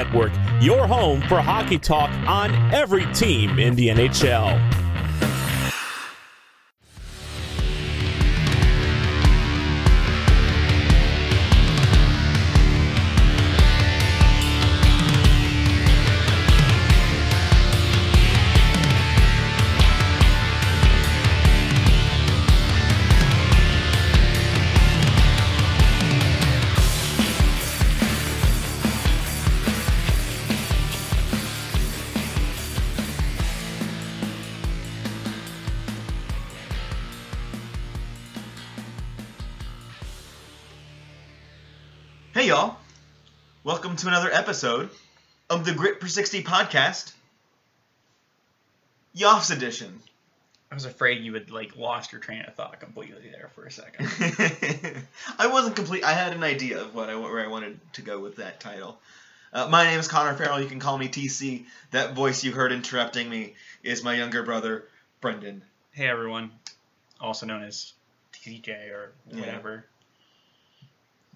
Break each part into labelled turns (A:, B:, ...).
A: Network, your home for hockey talk on every team in the NHL.
B: Episode of the Grit per 60 podcast, Yoff's edition.
C: I was afraid you had like lost your train of thought completely there for a second.
B: I wasn't complete. I had an idea of what I, where I wanted to go with that title. Uh, my name is Connor Farrell. You can call me TC. That voice you heard interrupting me is my younger brother, Brendan.
C: hey everyone, also known as TCJ or
B: Yeah.
C: whatever.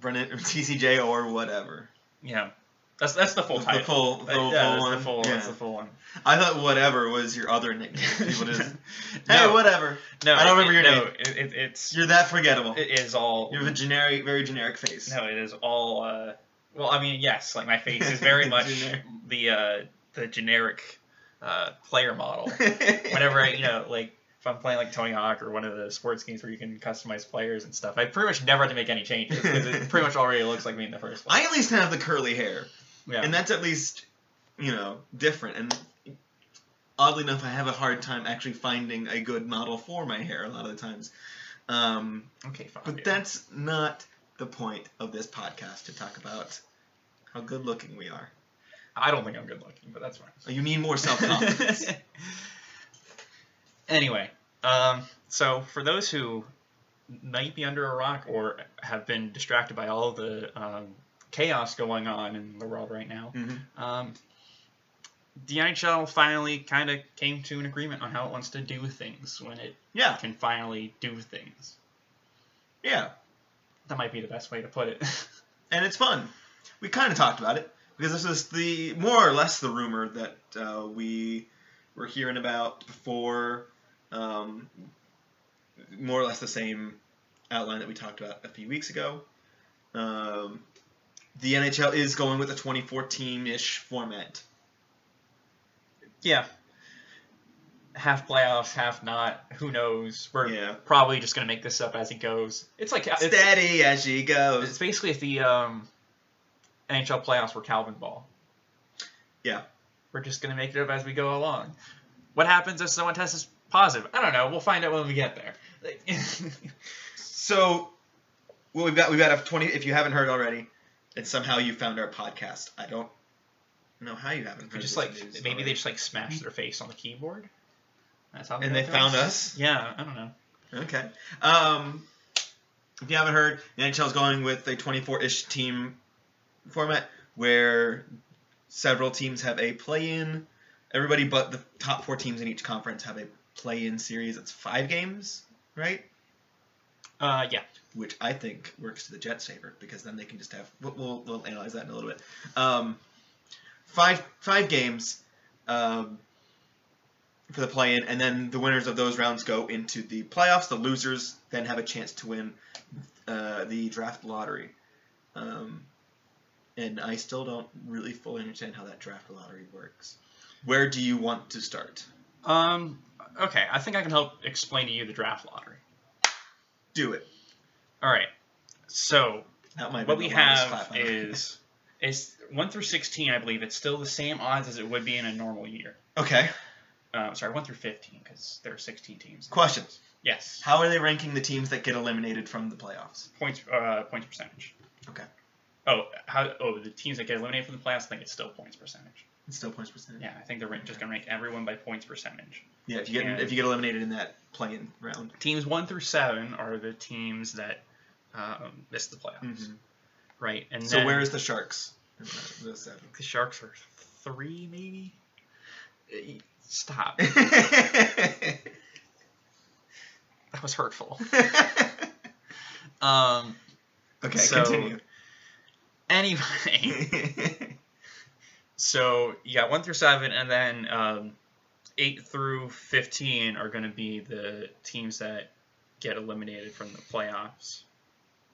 B: Brendan, TCJ, or whatever.
C: Yeah, that's that's the full
B: The
C: title.
B: full-
C: That-
B: full-
C: yeah,
B: full one.
C: the full.
B: Yeah.
C: That's the full one.
B: I thought whatever was your other nickname. People just, hey,
C: no,
B: whatever.
C: no,
B: I don't remember your
C: no,
B: name.
C: It, it, it's
B: You're that forgettable.
C: it is all.
B: You have a generic, very generic face.
C: no, it is all. Uh, well, I mean, yes, like my face is very much the uh, the generic uh, player model. Whenever I, you know, like if I'm playing like Tony Hawk or one of the sports games where you can customize players and stuff, I pretty much never have to make any changes because it pretty much already looks like me in the first place.
B: I at least have the curly hair,
C: Yeah.
B: and that's at least, you know, different. And oddly enough, I have a hard time actually finding a good model for my hair a lot of the times. Um,
C: okay, fine.
B: but
C: dude.
B: that's not the point of this podcast to talk about how good looking we are.
C: I don't think I'm good looking, but that's fine.
B: You need more self confidence.
C: anyway, um, so for those who might be under a rock or have been distracted by all the um, chaos going on in the world right now,
B: hmm
C: um, the NHL finally kind of came to an agreement on how it wants to do things when it
B: Yeah,
C: can finally do things.
B: yeah,
C: That might be the best way to put it.
B: and it's fun. We kind of talked about it because this is the more or less the rumor that uh, we were hearing about before. Um, more or less the same outline that we talked about a few weeks ago. Um, the NHL is going with a 2014-ish format.
C: yeah. Half playoffs, half not. Who knows? We're
B: Yeah,
C: probably just gonna make this up as it goes. It's like it's,
B: steady as she goes.
C: it's basically if the um, NHL playoffs were Calvinball.
B: Yeah.
C: We're just gonna make it up as we go along. What happens if someone tests positive? I don't know. We'll find out when we get there.
B: So, well, we've got we've got a 20. If you haven't heard already, and somehow you found our podcast, I don't know how you haven't heard.
C: just like
B: news
C: maybe
B: already.
C: they just like smashed their face on the keyboard. That's how
B: and they found us.
C: Yeah, I don't know.
B: Okay. Um, if you haven't heard, the NHL is going with a 24-ish team format where several teams have a play-in. Everybody but the top four teams in each conference have a play-in series. It's five games, right?
C: Uh, yeah.
B: Which I think works to the Jets' favor because then they can just have. We'll, we'll, analyze that in a little bit. Um, five five games um, for the play-in, and then the winners of those rounds go into the playoffs. The losers then have a chance to win uh, the draft lottery. Um, and I still don't really fully understand how that draft lottery works. Where do you want to start?
C: Um. Okay, I think I can help explain to you the draft lottery.
B: Do it.
C: All right. So
B: That might
C: what we have is is one through sixteen. I believe it's still the same odds as it would be in a normal year.
B: okay.
C: Uh, sorry, one through fifteen because there are sixteen teams.
B: Questions.
C: Yes.
B: How are they ranking the teams that get eliminated from the playoffs?
C: Points. Uh, points percentage.
B: Okay.
C: Oh, how? Oh, the teams that get eliminated from the playoffs. I think it's still points percentage.
B: It's still points percentage.
C: Yeah, I think they're just gonna rank everyone by points percentage.
B: Yeah, if you get
C: And-
B: if you get eliminated in that play-in round.
C: Teams one through seven are the teams that um, miss the playoffs, right? And
B: So
C: then
B: where is the Sharks? the- the
C: Sharks are three, maybe. Uh, Stop. That was hurtful. Um.
B: okay,
C: So-
B: continue.
C: Anyway, So you got one through seven, and then um, eight through fifteen are going to be the teams that get eliminated from the playoffs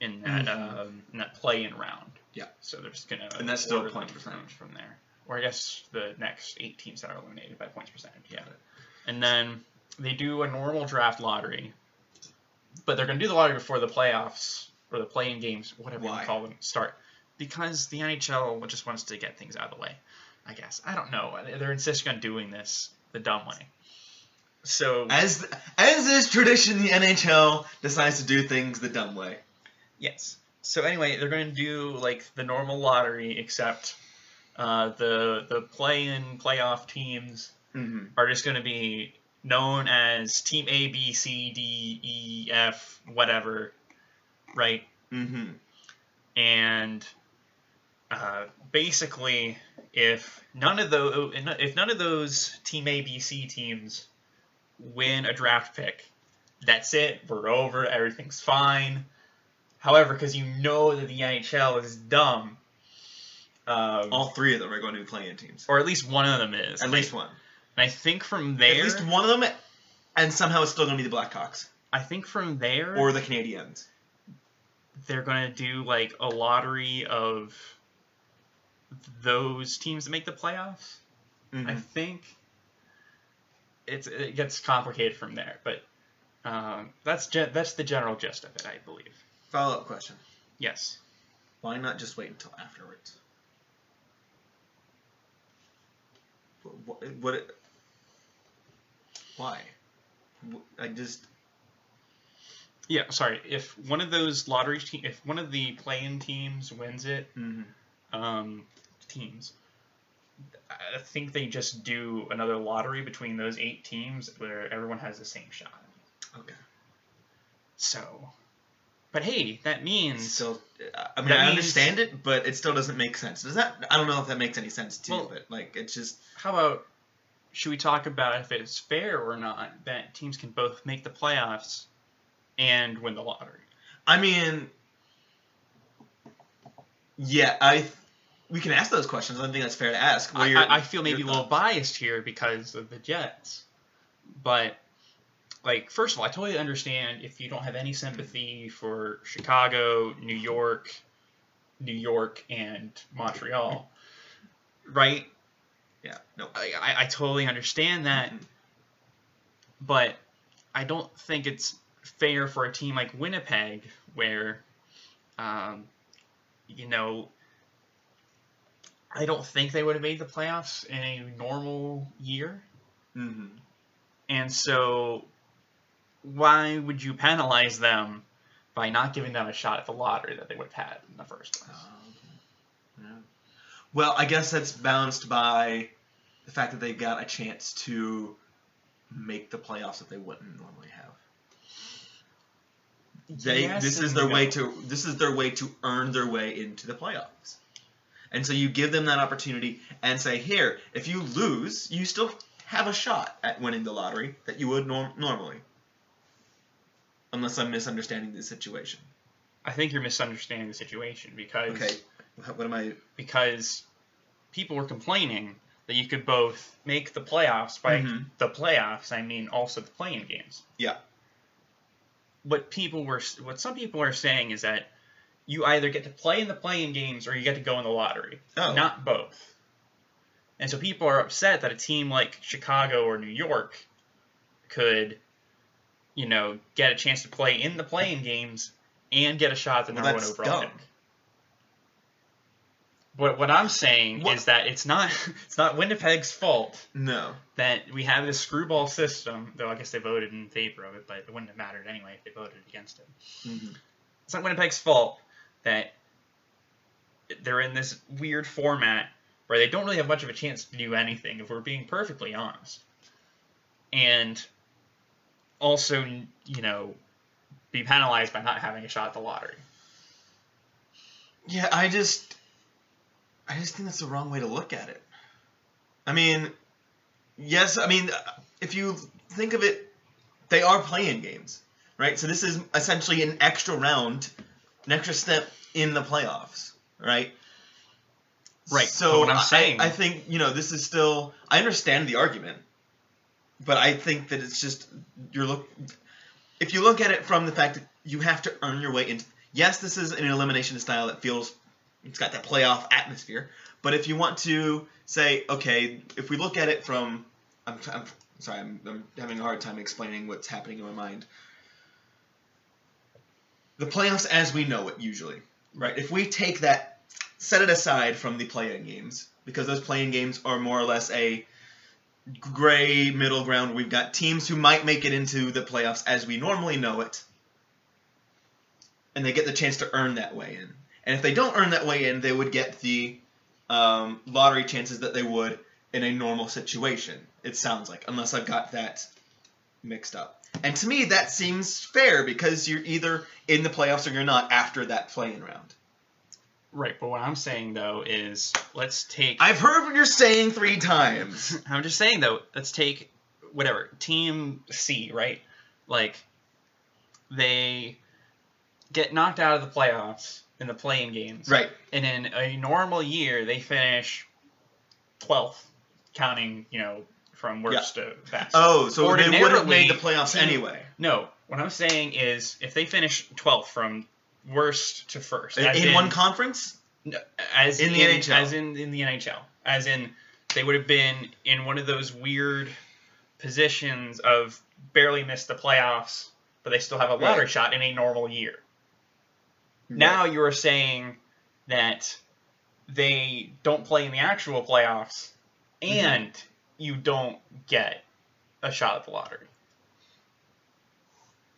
C: in that
B: Mhm.
C: um, in that play-in round.
B: Yeah.
C: So they're just going to
B: And that's still a points percentage.
C: from there, or I guess the next eight teams that are eliminated by points percentage. Yeah. And then they do a normal draft lottery, but they're going to do the lottery before the playoffs or the play-in games, whatever you
B: Why?
C: to call them, start. Because the NHL just wants to get things out of the way, I guess. I don't know. They're insisting on doing this the dumb way. So
B: As as is tradition, the NHL decides to do things the dumb way.
C: Yes. So anyway, they're going to do like the normal lottery, except uh, the the play-in playoff teams
B: Mm-hmm.
C: are just going to be known as Team A, B, C, D, E, F, whatever, right?
B: Mm-hmm.
C: And uh, basically, if none of those, if none of those Team A, B, C teams win a draft pick, that's it. We're over. Everything's fine. However, because you know that the NHL is dumb, um,
B: All three of them are going to be playing teams.
C: or at least one of them is.
B: At least one.
C: And I think from there,
B: At least one of them, and somehow it's still going to be the Blackhawks
C: I think from there,
B: or the Canadiens.
C: they're gonna do like a lottery of those teams that make the playoffs. I
B: Mhm.
C: think it's it gets complicated from there, but um, that's ge- that's the general gist of it, I believe.
B: Follow up question:
C: Yes.
B: Why not just wait until afterwards? What? what why? I just
C: Yeah. Sorry. If one of those lottery te- if one of the play-in teams wins it,
B: mhm.
C: um, teams. I think they just do another lottery between those eight teams where everyone has the same shot.
B: okay.
C: So, but hey, that means
B: Still, I mean,
C: That
B: I
C: means-
B: understand it, but it still doesn't make sense. Does that? I don't know if that makes any sense to
C: Well-
B: you, but like, it's just
C: how about should we talk about if it's fair or not that teams can both make the playoffs and win the lottery?
B: I mean, yeah, I. We can ask those questions. I don't think that's fair to ask. What are
C: I,
B: your-
C: I, I feel maybe a
B: your
C: little
B: thoughts?
C: biased here because of the Jets, but like first of all, I totally understand if you don't have any sympathy for Chicago, New York, New York, and Montreal, right?
B: Yeah. No.
C: I, I, I totally understand that,
B: Mhm.
C: but I don't think it's fair for a team like Winnipeg, where, um, you know, I don't think they would have made the playoffs in a normal year,
B: Mm-hmm.
C: and so why would you penalize them by not giving them a shot at the lottery that they would have had in the first place?
B: Oh, yeah. Well, I guess that's balanced by the fact that they've got a chance to make the playoffs that they wouldn't normally have. They
C: Yes
B: this is their way to this is their way to earn their way into the playoffs. And so you give them that opportunity and say, here, if you lose, you still have a shot at winning the lottery that you would norm- normally. Unless I'm misunderstanding the situation.
C: I think you're misunderstanding the situation because
B: Okay, what am I?
C: because people were complaining that you could both make the playoffs by
B: Mhm.
C: the playoffs. I mean, also the play-in games.
B: Yeah.
C: What people were, what some people are saying is that you either get to play in the play-in games or you get to go in the lottery,
B: Oh,
C: not both. And so people are upset that a team like Chicago or New York could, you know, get a chance to play in the play-in games and get a shot at the
B: Well,
C: number one overall
B: dumb.
C: pick. What what I'm saying
B: What-
C: is that it's not it's not Winnipeg's fault
B: no.
C: that we have this screwball system. Though I guess they voted in favor of it, but it wouldn't have mattered anyway if they voted against it.
B: Mhm.
C: It's not Winnipeg's fault that they're in this weird format where they don't really have much of a chance to do anything, if we're being perfectly honest. And also, you know, be penalized by not having a shot at the lottery.
B: Yeah, I just, I just think that's the wrong way to look at it. I mean, yes, I mean, if you think of it, they are playing games, right? So this is essentially an extra round, an extra step in the playoffs, right?
C: Right,
B: So
C: but what I'm
B: I-
C: saying-
B: I, think you know this is still. I understand the argument, but I think that it's just you're look. If you look at it from the fact that you have to earn your way into. Yes, this is an elimination style that feels it's got that playoff atmosphere. But if you want to say, okay, if we look at it from, I'm, I'm sorry, I'm, I'm having a hard time explaining what's happening in my mind. The playoffs as we know it usually, right? If we take that, set it aside from the play-in games because those play-in games are more or less a gray middle ground. We've got teams who might make it into the playoffs as we normally know it, and they get the chance to earn that way in. And if they don't earn that way in, they would get the um, lottery chances that they would in a normal situation. It sounds like, unless I've got that mixed up. And to me, that seems fair because you're either in the playoffs or you're not after that play-in round.
C: Right, but what I'm saying though is let's take.
B: I've heard what you're saying three times.
C: I'm just saying though, let's take whatever team C, right? Like they get knocked out of the playoffs in the play-in games,
B: Right.
C: And in a normal year, they finish 12th, counting you know from worst to best.
B: Oh, so they would have made the playoffs anyway.
C: No, what I'm saying is if they finish 12th from worst to first,
B: In, in one conference?
C: As
B: In the NHL.
C: as in in the NHL, as in they would have been in one of those weird positions of barely missed the playoffs, but they still have a lottery
B: Right.
C: shot in a normal year. Now you are saying that they don't play in the actual playoffs,
B: Mm-hmm.
C: and you don't get a shot at the lottery.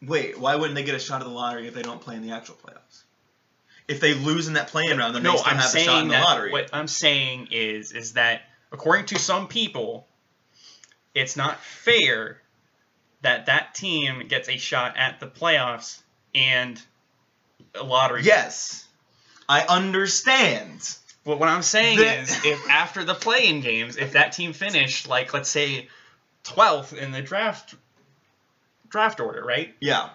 B: Wait, why wouldn't they get a shot at the lottery if they don't play in the actual playoffs? If they lose in that play-in round, then
C: no,
B: they still
C: I'm
B: have a
C: saying
B: shot in the
C: that
B: lottery.
C: what I'm saying is is that according to some people, it's not fair that that team gets a shot at the playoffs and a lottery.
B: Yes, I understand.
C: Well, what I'm saying
B: The-
C: is, if after the play-in games, if that team finished like let's say 12th in the draft draft order, right
B: Yeah,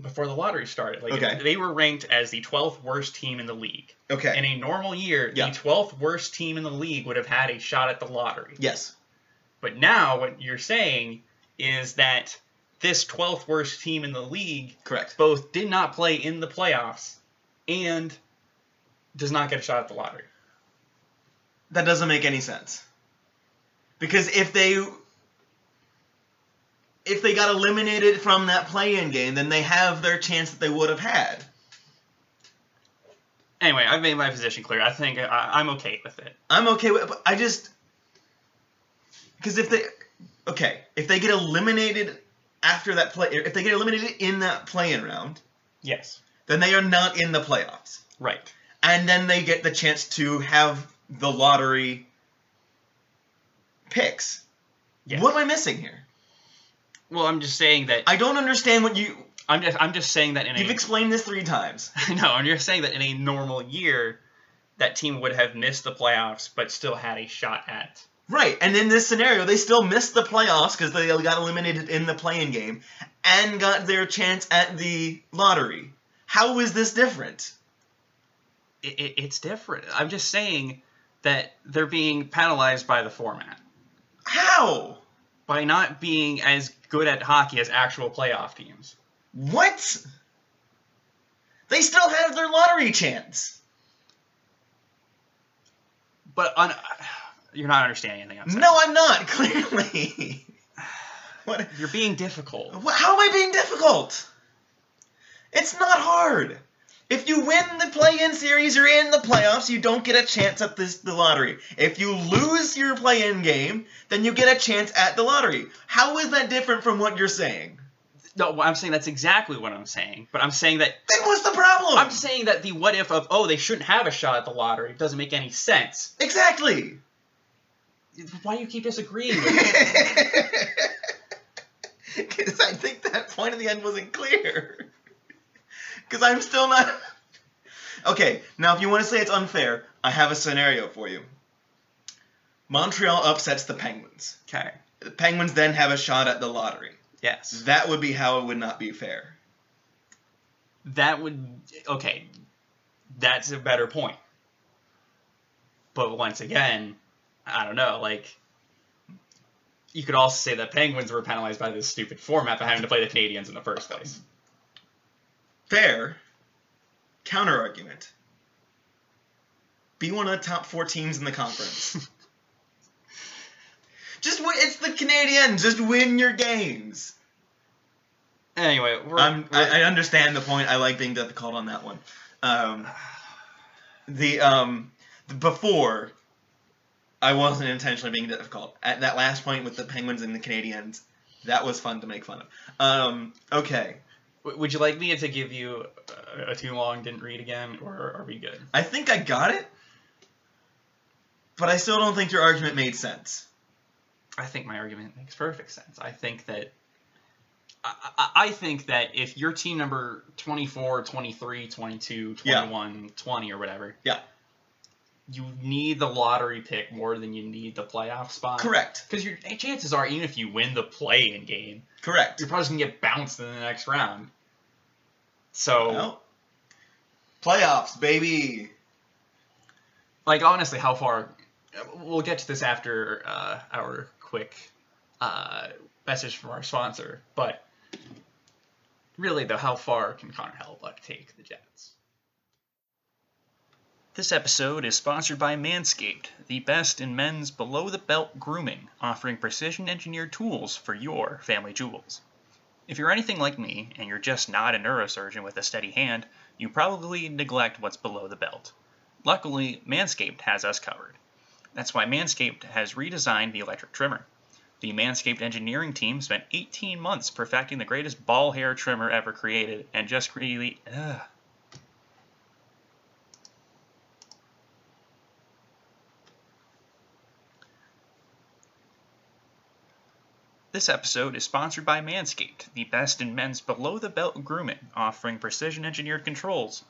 C: before the lottery started, like
B: Okay.
C: they were ranked as the 12th worst team in the league.
B: okay.
C: In a normal year,
B: Yeah.
C: the 12th worst team in the league would have had a shot at the lottery.
B: yes,
C: But now what you're saying is that this 12th worst team in the league
B: correct.
C: both did not play in the playoffs and does not get a shot at the lottery.
B: That doesn't make any sense. Because if they if they got eliminated from that play-in game, then they have their chance that they would have had.
C: Anyway, I've made my position clear. I think I, I'm okay with it.
B: I'm okay with but I just because if they okay, if they get eliminated after that play if they get eliminated in that play-in round,
C: Yes.
B: then they are not in the playoffs.
C: Right.
B: And then they get the chance to have the lottery picks.
C: Yes.
B: What am I missing here?
C: Well, I'm just saying that
B: I don't understand what you
C: I'm just I'm just saying that in
B: You've
C: a
B: explained this three times.
C: no, I'm just saying that in a normal year, that team would have missed the playoffs but still had a shot at
B: Right, and in this scenario, they still missed the playoffs because they got eliminated in the play-in game and got their chance at the lottery. How is this different?
C: it, it, it's different. I'm just saying that they're being penalized by the format
B: How?
C: By not being as good at hockey as actual playoff teams.
B: What? They still have their lottery chance.
C: But on, you're not understanding anything I'm saying.
B: No, I'm not, clearly. what?
C: You're being difficult.
B: How am I being difficult? It's not hard. If you win the play-in series, you're in the playoffs. You don't get a chance at this the lottery. If you lose your play-in game, then you get a chance at the lottery. How is that different from what you're saying?
C: No, I'm saying that's exactly what I'm saying. But I'm saying that
B: Then what's the problem?
C: I'm saying that the what if of oh they shouldn't have a shot at the lottery doesn't make any sense.
B: exactly.
C: Why do you keep disagreeing with me?
B: Because I think that point at the end wasn't clear. Because I'm still not. Okay, now if you want to say it's unfair, I have a scenario for you. Montreal upsets the Penguins.
C: Okay.
B: The Penguins then have a shot at the lottery.
C: Yes.
B: That would be how it would not be fair.
C: That would okay. That's a better point. But once again, I don't know. Like, you could also say that Penguins were penalized by this stupid format by having to play the Canadiens in the first place.
B: Fair. Counter argument. Be one of the top four teams in the conference. Just win. It's the Canadiens. Just win your games.
C: Anyway, we're,
B: I'm,
C: we're-
B: I, I understand the point. I like being difficult on that one. Um, the um, the- before, I wasn't intentionally being difficult. At that last point with the Penguins and the Canadiens, that was fun to make fun of. Um, okay,
C: would you like me to give you a, too long didn't read again, or are we good?
B: I think I got it, but I still don't think your argument made sense.
C: I think my argument makes perfect sense. I think that I, I, think that if your team number 24, 23, 22,
B: Yeah.
C: 21, 20 or whatever,
B: Yeah.
C: You need the lottery pick more than you need the playoff spot.
B: Correct.
C: Because your chances are, even if you win the play-in game,
B: Correct.
C: you're probably gonna get bounced in the next round. So,
B: Well, playoffs, baby.
C: like honestly, how far? We'll get to this after uh, our quick uh, message from our sponsor, but really, though, how far can Connor Hellebuyck take the Jets? This episode is sponsored by Manscaped, the best in men's below the belt grooming, offering precision engineered tools for your family jewels. If you're anything like me and you're just not a neurosurgeon with a steady hand, you probably neglect what's below the belt. Luckily, Manscaped has us covered. That's why Manscaped has redesigned the electric trimmer. The Manscaped engineering team spent 18 months perfecting the greatest ball hair trimmer ever created and just really. Ugh. This episode is sponsored by Manscaped, the best in men's below the belt grooming, offering precision engineered controls.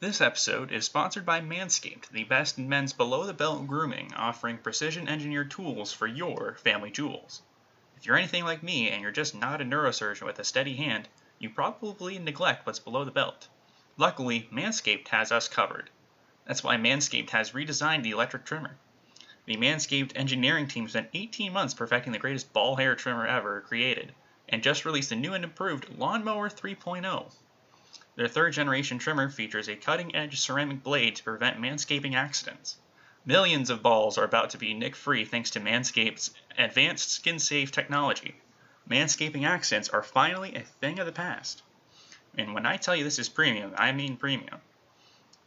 C: This episode is sponsored by Manscaped, the best in men's below the belt grooming, offering precision engineered tools for your family jewels. If you're anything like me and you're just not a neurosurgeon with a steady hand, you probably neglect what's below the belt. Luckily, Manscaped has us covered. That's why Manscaped has redesigned the electric trimmer. The Manscaped engineering team spent 18 months perfecting the greatest ball hair trimmer ever created, and just released a new and improved Lawnmower 3.0. Their third generation trimmer features a cutting edge ceramic blade to prevent manscaping accidents. Millions of balls are about to be nick free thanks to Manscaped's advanced skin safe technology. Manscaping accidents are finally a thing of the past. And when I tell you this is premium, I mean premium.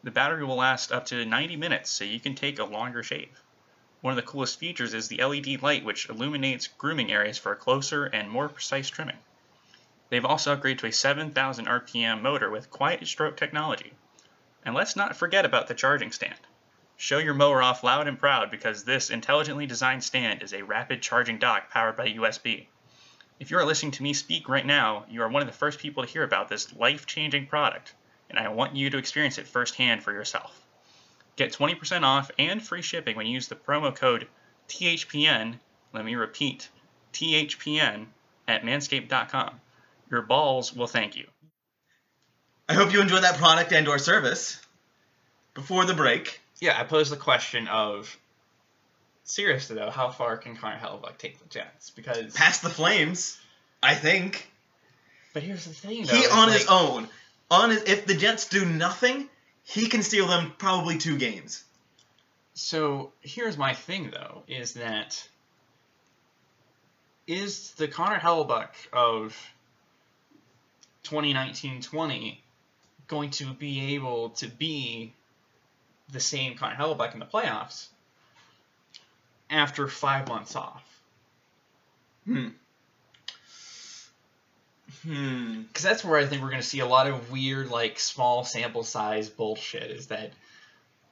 C: The battery will last up to 90 minutes, so you can take a longer shave. One of the coolest features is the LED light, which illuminates grooming areas for a closer and more precise trimming. They've also upgraded to a 7,000 RPM motor with quiet stroke technology. And let's not forget about the charging stand. Show your mower off loud and proud because this intelligently designed stand is a rapid charging dock powered by USB. If you are listening to me speak right now, you are one of the first people to hear about this life changing product, and I want you to experience it firsthand for yourself. Get 20% off and free shipping when you use the promo code THPN. Let me repeat THPN at manscaped.com. Your balls will thank you.
B: I hope you enjoyed that product and or service. Before the break,
C: Yeah, I posed the question of seriously though, how far can Connor Hellebuyck take the Jets? Because
B: past the Flames, I think.
C: but here's the thing though.
B: He
C: it's
B: on his own. On his, if the Jets do nothing, he can steal them probably two games.
C: So here's my thing though, is that is the Connor Hellebuyck of 2019-20 going to be able to be the same Connor Hellebuyck in the playoffs after five months off?
B: Hmm. Hmm.
C: Because that's where I think we're going to see a lot of weird, like small sample size bullshit. Is that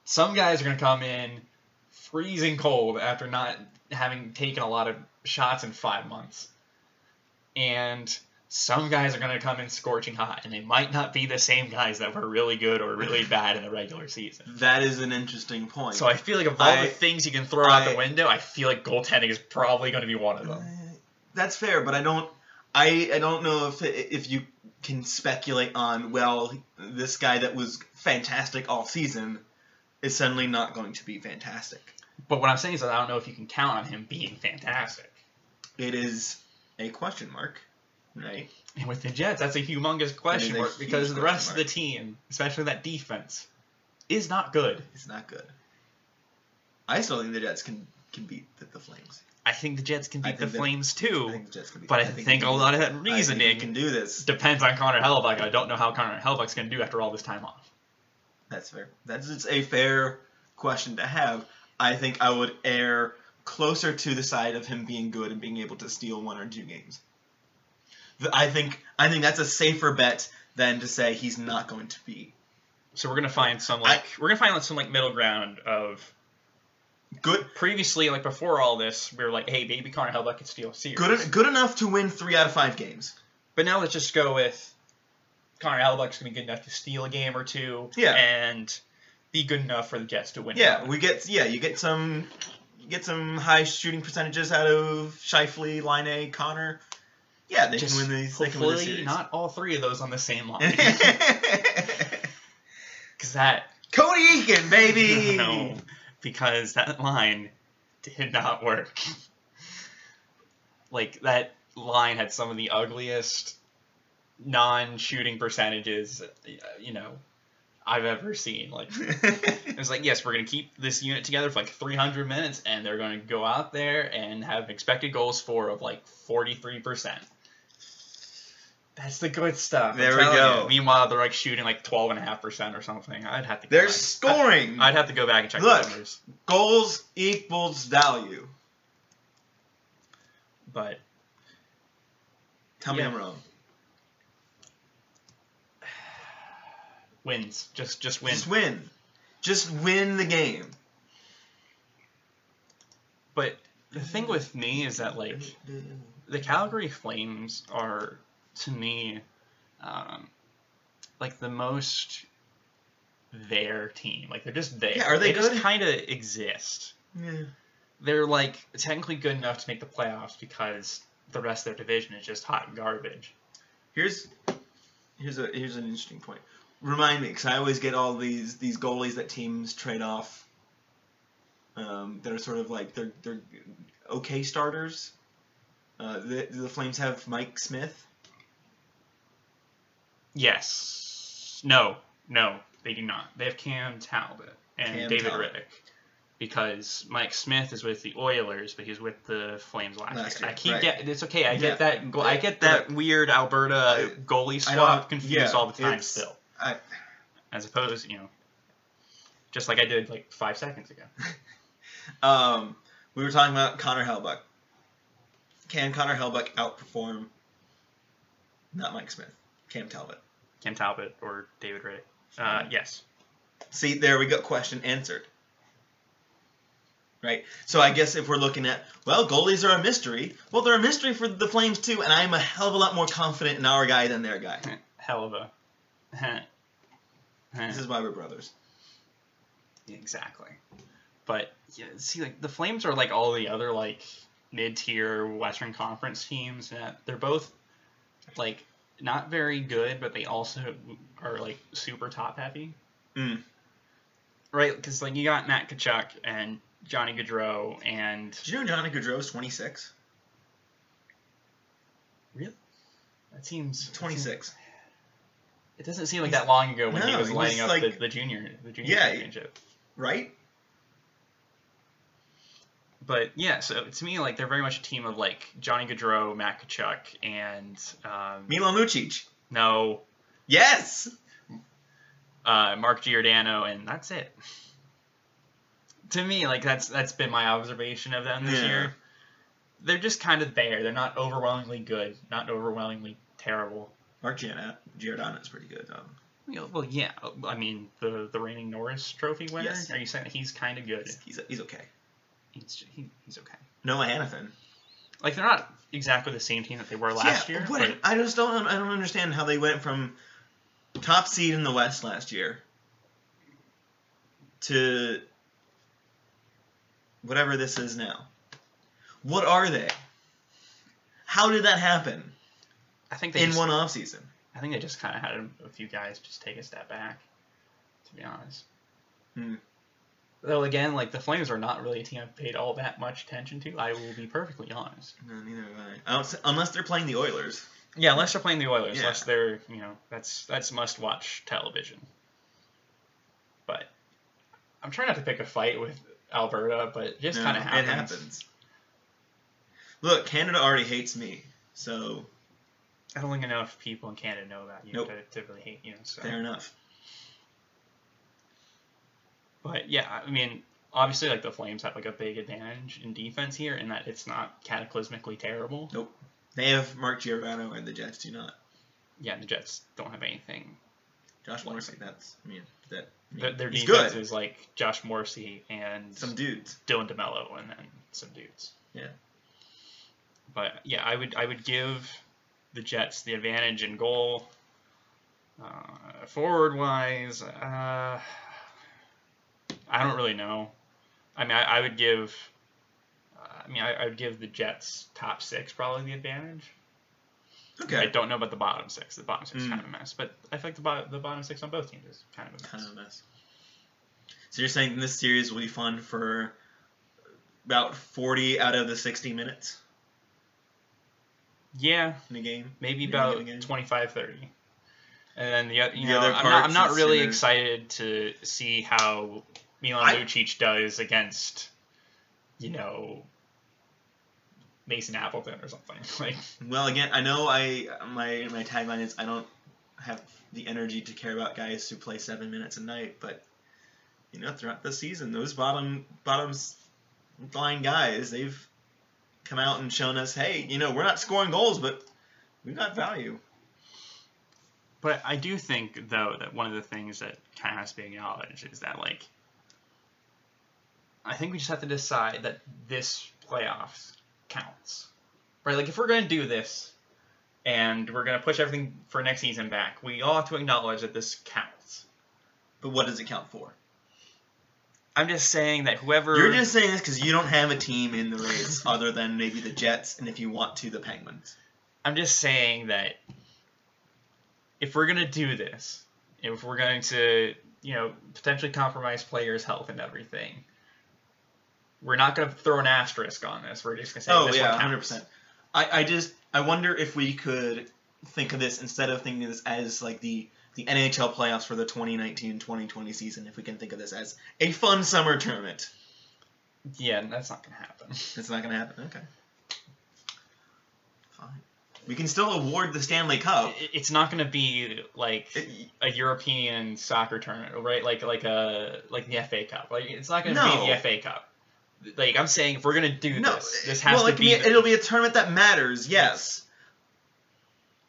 C: some guys are going to come in freezing cold after not having taken a lot of shots in five months, and some guys are going to come in scorching hot, and they might not be the same guys that were really good or really bad in the regular season.
B: That is an interesting point.
C: So I feel like of all
B: I-
C: the things you can throw out the window, I feel like goaltending is probably going to be one of them.
B: Uh, That's fair, but I don't. I I don't know if if you can speculate on well this guy that was fantastic all season is suddenly not going to be fantastic.
C: But what I'm saying is that I don't know if you can count on him being fantastic.
B: It is a question mark, right?
C: And with the Jets, that's a humongous question
B: a
C: mark because the rest of the team, especially that defense, is not good.
B: It's not good. I still think the Jets can can beat the, the Flames.
C: I think the Jets can beat the
B: think
C: Flames
B: I
C: too,
B: think the Jets can beat.
C: but I, think,
B: can
C: a lot of that
B: I think
C: reasoning
B: can do this.
C: depends on Connor Hellebuyck. I don't know how Connor Hellebuyck's going to do after all this time off.
B: That's fair. That's it's a fair question to have. I think I would err closer to the side of him being good and being able to steal one or two games. I think I think that's a safer bet than to say he's not going to be
C: So we're gonna find some like we're gonna find some like middle ground of
B: good
C: previously like before all this we were like hey maybe Connor could steal a series.
B: good good enough to win three out of five games.
C: But now let's just go with Connor Hellebuyck's gonna be good enough to steal a game or two.
B: Yeah.
C: And be good enough for the Jets to win.
B: Yeah, we get yeah you get some you get some high shooting percentages out of Scheifele, Laine, A, Connor. Yeah, they
C: just
B: can win these. They can win the
C: hopefully
B: series.
C: not all three of those on the same line. Because that
B: Cody Eakin, baby.
C: no, because that line did not work. like that line had some of the ugliest non-shooting percentages, uh, you know, I've ever seen. Like it was like, yes, we're gonna keep this unit together for like 300 minutes, and they're gonna go out there and have expected goals for of like 43 percent. That's the good stuff.
B: There we go.
C: you. Meanwhile, they're like shooting like 12 and a half percent or something. I'd have to. go
B: They're
C: back.
B: scoring.
C: I'd have to go back and check
B: Look.
C: the numbers.
B: Goals equals value.
C: But
B: Tell me I'm wrong.
C: wins, just just win.
B: Just win. Just win the game.
C: But the thing with me is that like the Calgary Flames are to me um, like the most their team. Like they're just there.
B: Yeah, are they
C: just
B: good?
C: kind of exist.
B: Yeah.
C: They're like technically good enough to make the playoffs because the rest of their division is just hot garbage.
B: Here's here's a here's an interesting point. Remind me, because I always get all these these goalies that teams trade off. Um, that are sort of like they're they're okay starters. Uh, the the Flames have Mike Smith.
C: Yes. No. No. They do not. They have Cam Talbot and
B: Cam
C: David
B: Talbot.
C: Rittich. Because Mike Smith is with the Oilers, but he's with the Flames last,
B: Last
C: year. I keep
B: right.
C: get it's okay. I
B: Yeah.
C: get that. I get that weird Alberta goalie swap confused
B: yeah,
C: all the time. Still,
B: I,
C: as opposed, you know, just like I did like five seconds ago.
B: um, we were talking about Connor Hellebuyck. Can Connor Hellebuyck outperform? Not Mike Smith. Cam Talbot.
C: Cam Talbot or David Rittich. Uh, yes.
B: See, there we go. Question answered. Right. So I guess if we're looking at well, goalies are a mystery. Well, they're a mystery for the Flames too, and I'm a hell of a lot more confident in our guy than their guy.
C: Hell of a.
B: This is why we're brothers.
C: Exactly. But yeah, see, like the Flames are like all the other like mid-tier Western Conference teams. That they're both like not very good, but they also are like super top heavy.
B: Mm.
C: Right? Because like you got Matt Tkachuk and Johnny Gaudreau and
B: Did you know Johnny Gaudreau's 26?
C: that seems that seems-
B: 26.
C: It doesn't seem like that long ago when he
B: no,
C: was
B: he
C: lighting
B: was,
C: up the, the junior the junior
B: Yeah,
C: championship.
B: Right?
C: But yeah, so to me, like they're very much a team of like Johnny Gaudreau, Matt Tkachuk, and um,
B: Milan Lucic.
C: no,
B: Yes.
C: uh, Mark Giordano, and that's it. To me, like that's that's been my observation of them this
B: Yeah.
C: year. They're just kind of there. They're not overwhelmingly good, not overwhelmingly terrible.
B: Mark Giordano, Giordano is pretty good. Um,
C: Well, yeah, I mean the the reigning Norris Trophy winner.
B: Yes.
C: Are you saying he's kind of good?
B: he's, he's, he's okay.
C: He's he, he's okay.
B: Noah Hanifin.
C: Like they're not exactly the same team that they were last
B: yeah,
C: year.
B: What,
C: but
B: I just don't. I don't understand how they went from top seed in the West last year to whatever this is now. What are they? How did that happen
C: I think they
B: in
C: just,
B: one off season?
C: I I think they just kind of had a, a few guys just take a step back, to be honest.
B: Hmm.
C: Though again, like the Flames are not really a team I've paid all that much attention to. I will be perfectly honest.
B: No, neither have I. Unless they're playing the Oilers.
C: Yeah, unless they're playing the Oilers,
B: Yeah.
C: unless they're you know that's that's must watch television. But I'm trying not to pick a fight with Alberta, but it just
B: No,
C: kind of happens.
B: It happens. Look, Canada already hates me, so
C: I don't think enough people in Canada know that you
B: Nope.
C: to, to really hate you. So.
B: fair enough.
C: But yeah, I mean, obviously, like the Flames have like a big advantage in defense here, in that it's not cataclysmically terrible. Nope.
B: They have Mark Giordano and the Jets do not.
C: Yeah, the Jets don't have anything.
B: Josh Morrissey, that's I mean that I mean,
C: Their, their defense
B: good.
C: is like Josh Morrissey and
B: Some dudes.
C: Dylan DeMelo, and then some dudes.
B: Yeah.
C: But yeah, I would I would give the Jets the advantage in goal. Uh, forward wise, uh, I don't really know. I mean, I, I would give. Uh, I mean, I, I would give the Jets top six probably the advantage.
B: Okay.
C: I don't know about the bottom six. The bottom six is
B: Mm.
C: kind of a mess, but I feel like the, bottom the bottom six on both teams is kind of a mess.
B: Kind of a mess. So you're saying this series will be fun for about 40 out of the 60 minutes
C: Yeah,
B: in a game?
C: maybe
B: Maybe
C: about
B: again.
C: 25 30 and then the, you
B: The
C: know
B: other
C: I'm not, I'm not really excited to see how Milan
B: I-
C: Lucic does against you know Mason Appleton or something like
B: Well, again, I know I my my tagline is I don't have the energy to care about guys who play seven minutes a night, but you know throughout the season, those bottom bottoms line guys, they've come out and shown us, hey, you know, we're not scoring goals, but we've got value.
C: but I do think though that one of the things that kind of has to be acknowledged is that like I think we just have to decide that this playoffs counts right like if we're going to do this and we're going to push everything for next season back we all have to acknowledge that this counts
B: But what does it count for?
C: I'm just saying that whoever
B: You're just saying this because you don't have a team in the race other than maybe the Jets, and if you want to, the Penguins.
C: I'm just saying that if we're gonna do this, if we're going to, you know, potentially compromise players' health and everything, we're not gonna throw an asterisk on this. We're just gonna say
B: Oh
C: this
B: yeah, hundred percent. I, I just I wonder if we could think of this instead of thinking of this as like the the NHL playoffs for the 2019-2020 season. If we can think of this as a fun summer tournament,
C: Yeah, that's not gonna happen.
B: it's not gonna happen. Okay, fine. We can still award the Stanley Cup.
C: It's not gonna be like a European soccer tournament, right? Like like a like the FA Cup. Like it's not gonna
B: No.
C: be the FA Cup. Like I'm saying, if we're gonna do
B: no,
C: this, this has
B: well,
C: to
B: it
C: be.
B: be, it'll be a tournament that matters. Yes.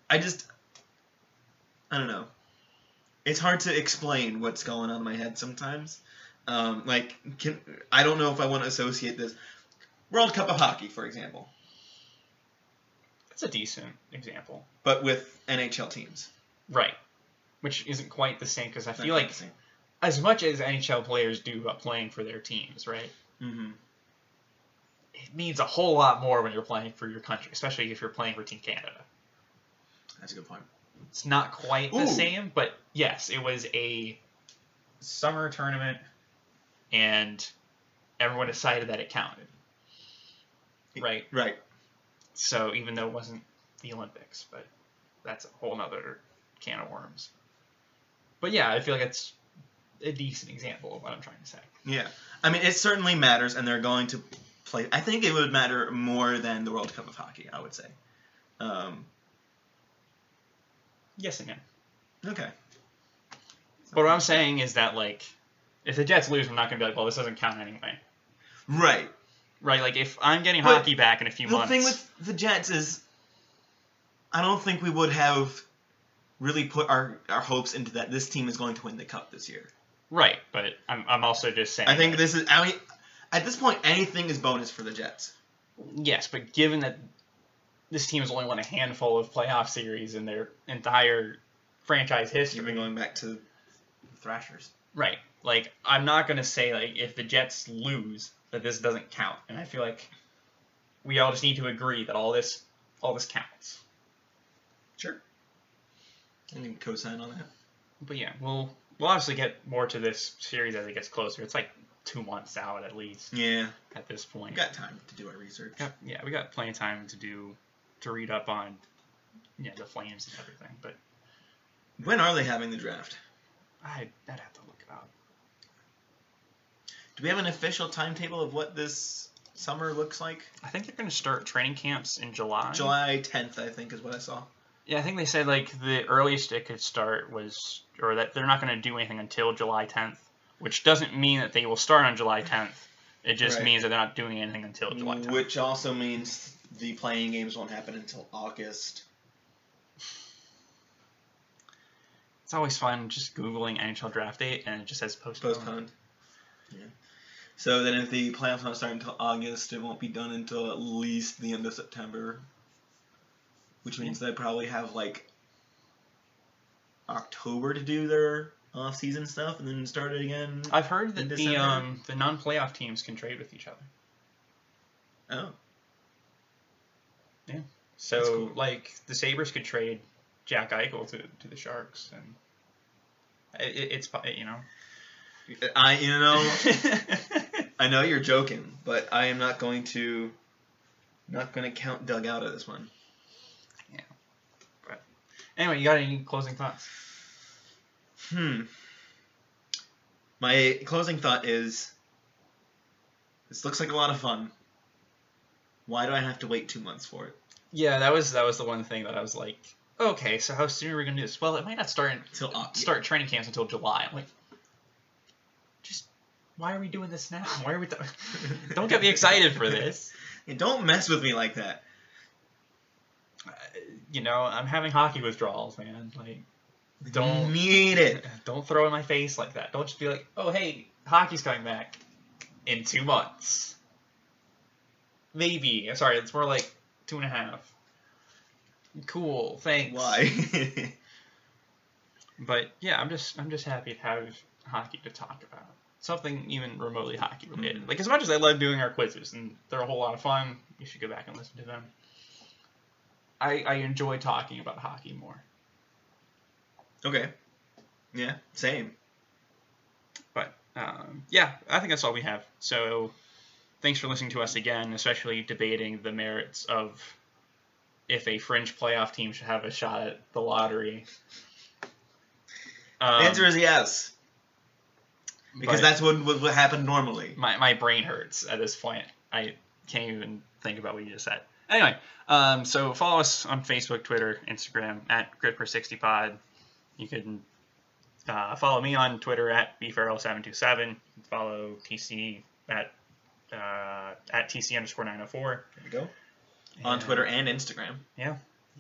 B: I just, I don't know. It's hard to explain what's going on in my head sometimes. Um, like, can I don't know if I want to associate this World Cup of hockey, for example,
C: That's a decent example.
B: but with NHL teams.
C: Right. Which isn't quite the same because I
B: Not
C: feel like as much as NHL players do about playing for their teams, right?
B: Mhm.
C: It means a whole lot more when you're playing for your country, especially if you're playing for Team Canada.
B: That's a good point.
C: It's not quite the same, but yes, it was a summer tournament, and everyone decided that it counted. Right.
B: Right.
C: So even though it wasn't the Olympics, but that's a whole nother can of worms. But yeah, I feel like it's a decent example of what I'm trying to say.
B: Yeah. I mean, it certainly matters, and they're going to play. I think it would matter more than the World Cup of hockey. I would say. Um,
C: Yes and no.
B: okay.
C: But what I'm saying is that like, if the Jets lose, I'm not gonna be like, well, this doesn't count anyway,
B: Right.
C: right? Like if I'm getting
B: But
C: hockey back in a few
B: the
C: months, The
B: thing with the Jets is, I don't think we would have really put our, our hopes into that this team is going to win the cup this year.
C: Right? But I'm I'm also just saying.
B: I think this is. I mean, at this point, anything is bonus for the Jets.
C: yes, but given that this team has only won a handful of playoff series in their entire franchise history,
B: Even going back to the Thrashers.
C: Right. Like I'm not gonna say like if the Jets lose that this doesn't count, and I feel like we all just need to agree that all this all this counts.
B: Sure. I can co-sign on that.
C: But yeah, we'll we'll obviously get more to this series as it gets closer. It's like two months out at least
B: Yeah,
C: at this point.
B: we got time to do our research.
C: Got- yeah, we got plenty of time to do to read up on yeah the Flames and everything. But
B: When are they having the draft?
C: I I'd have to look it up.
B: Do we have an official timetable of what this summer looks like?
C: I think they're going to start training camps in July.
B: July 10th, I think, is what I saw.
C: Yeah, I think they said like the earliest it could start was, or that they're not going to do anything until July 10th, which doesn't mean that they will start on July 10th. It just
B: Right.
C: means that they're not doing anything until July 10th.
B: Which also means the play-in games won't happen until August.
C: It's always fun just googling NHL draft date and it just says postponed.
B: Postponed. Yeah. So then if the playoffs don't start until August, it won't be done until at least the end of September. Which means they probably have like October to do their off-season stuff and then start it again.
C: I've heard that the um the non-playoff teams can trade with each other.
B: Oh.
C: Yeah.
B: So cool.
C: like the Sabres could trade Jack Eichel to, to the Sharks and it- it's you know
B: I you know I know you're joking, but I am not going to not going to count Doug out of this one.
C: Anyway, you got any closing thoughts?
B: Hmm. My closing thought is this looks like a lot of fun. Why do I have to wait two months for it?
C: Yeah, that was that was the one thing that I was like, okay, so how soon are we gonna do this? Well, it might not start
B: until Au-
C: start training camps until July. I'm like, just why are we doing this now? Why are we? th- Don't get me excited for this.
B: Yeah, don't mess with me like that.
C: You know, I'm having hockey withdrawals, man. Like, Don't-
B: need it.
C: don't throw it in my face like that. Don't just be like, oh hey, hockey's coming back in two months. Maybe. I'm sorry, it's more like two and a half. Cool, thanks.
B: Why?
C: But yeah, I'm just I'm just happy to have hockey to talk about. Something even remotely hockey related.
B: Mhm.
C: Like as much as I love doing our quizzes and they're a whole lot of fun, you should go back and listen to them. I I enjoy talking about hockey more.
B: okay. Yeah, same.
C: But um, yeah, I think that's all we have. So thanks for listening to us again, especially debating the merits of if a fringe playoff team should have a shot at the lottery. Um,
B: the answer is yes, because that's what would happen normally.
C: my, my brain hurts at this point. I can't even think about what you just said. Anyway, um, so follow us on Facebook, Twitter, Instagram at Gripper60pod. You can uh, follow me on Twitter at bfarrell727. Follow TC at uh, at TC underscore 904.
B: There we go. On Twitter and Instagram.
C: Yeah,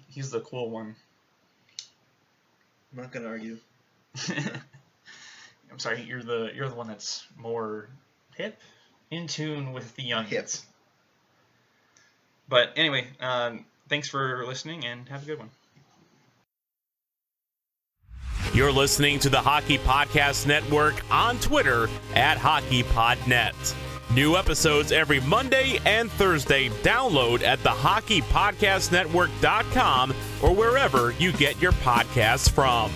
C: he's the cool one.
B: I'm not gonna argue.
C: I'm sorry, you're the you're the one that's more hip, in tune with the young
B: Hip.
C: But anyway, um, thanks for listening and have a good one.
A: You're listening to the Hockey Podcast Network on Twitter at HockeyPodNet. New episodes every Monday and Thursday. Download at the HockeyPodcastNetwork.com or wherever you get your podcasts from.